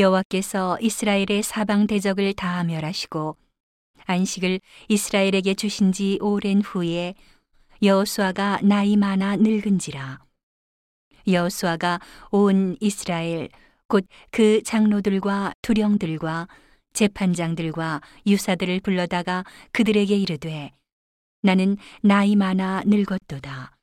여호와께서 이스라엘의 사방 대적을 다 멸하시고 안식을 이스라엘에게 주신 지 오랜 후에 여호수아가 나이 많아 늙은지라. 여호수아가 온 이스라엘 곧 그 장로들과 두령들과 재판장들과 유사들을 불러다가 그들에게 이르되 나는 나이 많아 늙었도다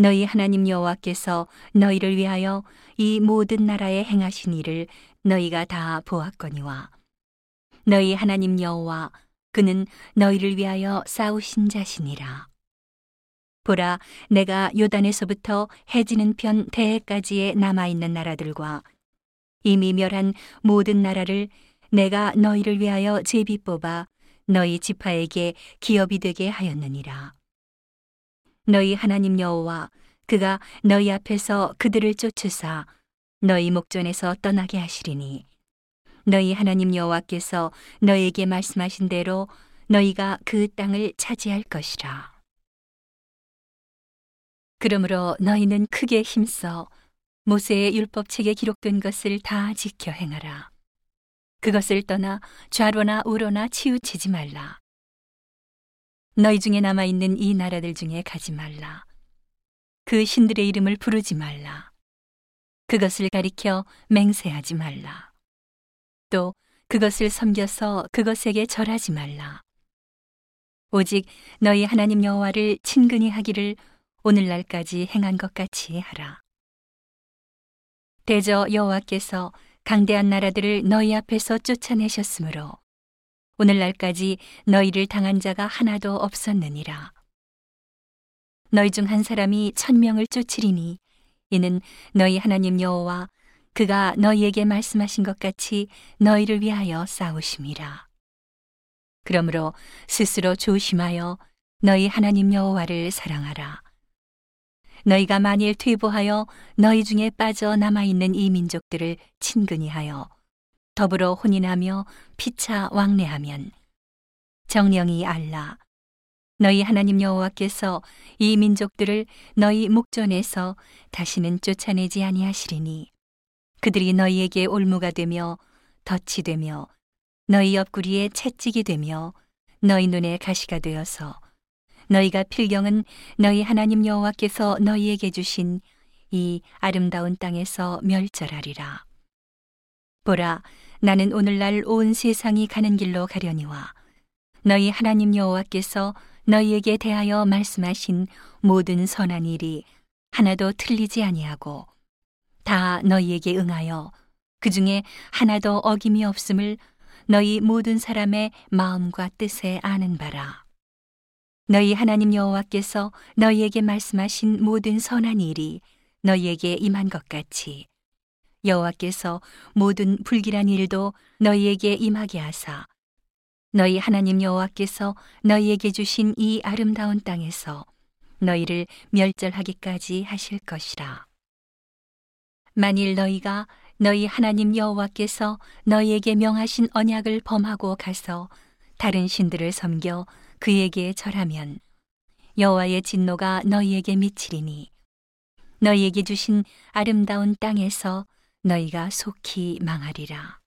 너희 하나님 여호와께서 너희를 위하여 이 모든 나라에 행하신 일을 너희가 다 보았거니와 너희 하나님 여호와 그는 너희를 위하여 싸우신 자시니라. 보라 내가 요단에서부터 해지는 편 대해까지의 남아 있는 나라들과 이미 멸한 모든 나라를 내가 너희를 위하여 제비 뽑아 너희 지파에게 기업이 되게 하였느니라. 너희 하나님 여호와 그가 너희 앞에서 그들을 쫓으사 너희 목전에서 떠나게 하시리니 너희 하나님 여호와께서 너희에게 말씀하신 대로 너희가 그 땅을 차지할 것이라. 그러므로 너희는 크게 힘써 모세의 율법책에 기록된 것을 다 지켜 행하라. 그것을 떠나 좌로나 우로나 치우치지 말라. 너희 중에 남아 있는 이 나라들 중에 가지 말라. 그 신들의 이름을 부르지 말라. 그것을 가리켜 맹세하지 말라. 또 그것을 섬겨서 그것에게 절하지 말라. 오직 너희 하나님 여호와를 친근히 하기를 오늘날까지 행한 것 같이 하라. 대저 여호와께서 강대한 나라들을 너희 앞에서 쫓아내셨으므로 오늘날까지 너희를 당한 자가 하나도 없었느니라. 너희 중 한 사람이 천명을 쫓으리니 이는 너희 하나님 여호와 그가 너희에게 말씀하신 것 같이 너희를 위하여 싸우심이라. 그러므로 스스로 조심하여 너희 하나님 여호와를 사랑하라. 너희가 만일 퇴보하여 너희 중에 빠져 남아 있는 이 민족들을 친근히 하여 더불어 혼인하며 피차 왕래하면 정령이 알라 너희 하나님 여호와께서 이 민족들을 너희 목전에서 다시는 쫓아내지 아니하시리니 그들이 너희에게 올무가 되며 덫이 되며 너희 옆구리에 채찍이 되며 너희 눈에 가시가 되어서 너희가 필경은 너희 하나님 여호와께서 너희에게 주신 이 아름다운 땅에서 멸절하리라. 보라, 나는 오늘날 온 세상이 가는 길로 가려니와 너희 하나님 여호와께서 너희에게 대하여 말씀하신 모든 선한 일이 하나도 틀리지 아니하고 다 너희에게 응하여 그 중에 하나도 어김이 없음을 너희 모든 사람의 마음과 뜻에 아는 바라. 너희 하나님 여호와께서 너희에게 말씀하신 모든 선한 일이 너희에게 임한 것 같이 여호와께서 모든 불길한 일도 너희에게 임하게 하사 너희 하나님 여호와께서 너희에게 주신 이 아름다운 땅에서 너희를 멸절하기까지 하실 것이라. 만일 너희가 너희 하나님 여호와께서 너희에게 명하신 언약을 범하고 가서 다른 신들을 섬겨 그에게 절하면 여호와의 진노가 너희에게 미치리니 너희에게 주신 아름다운 땅에서 너희가 속히 망하리라.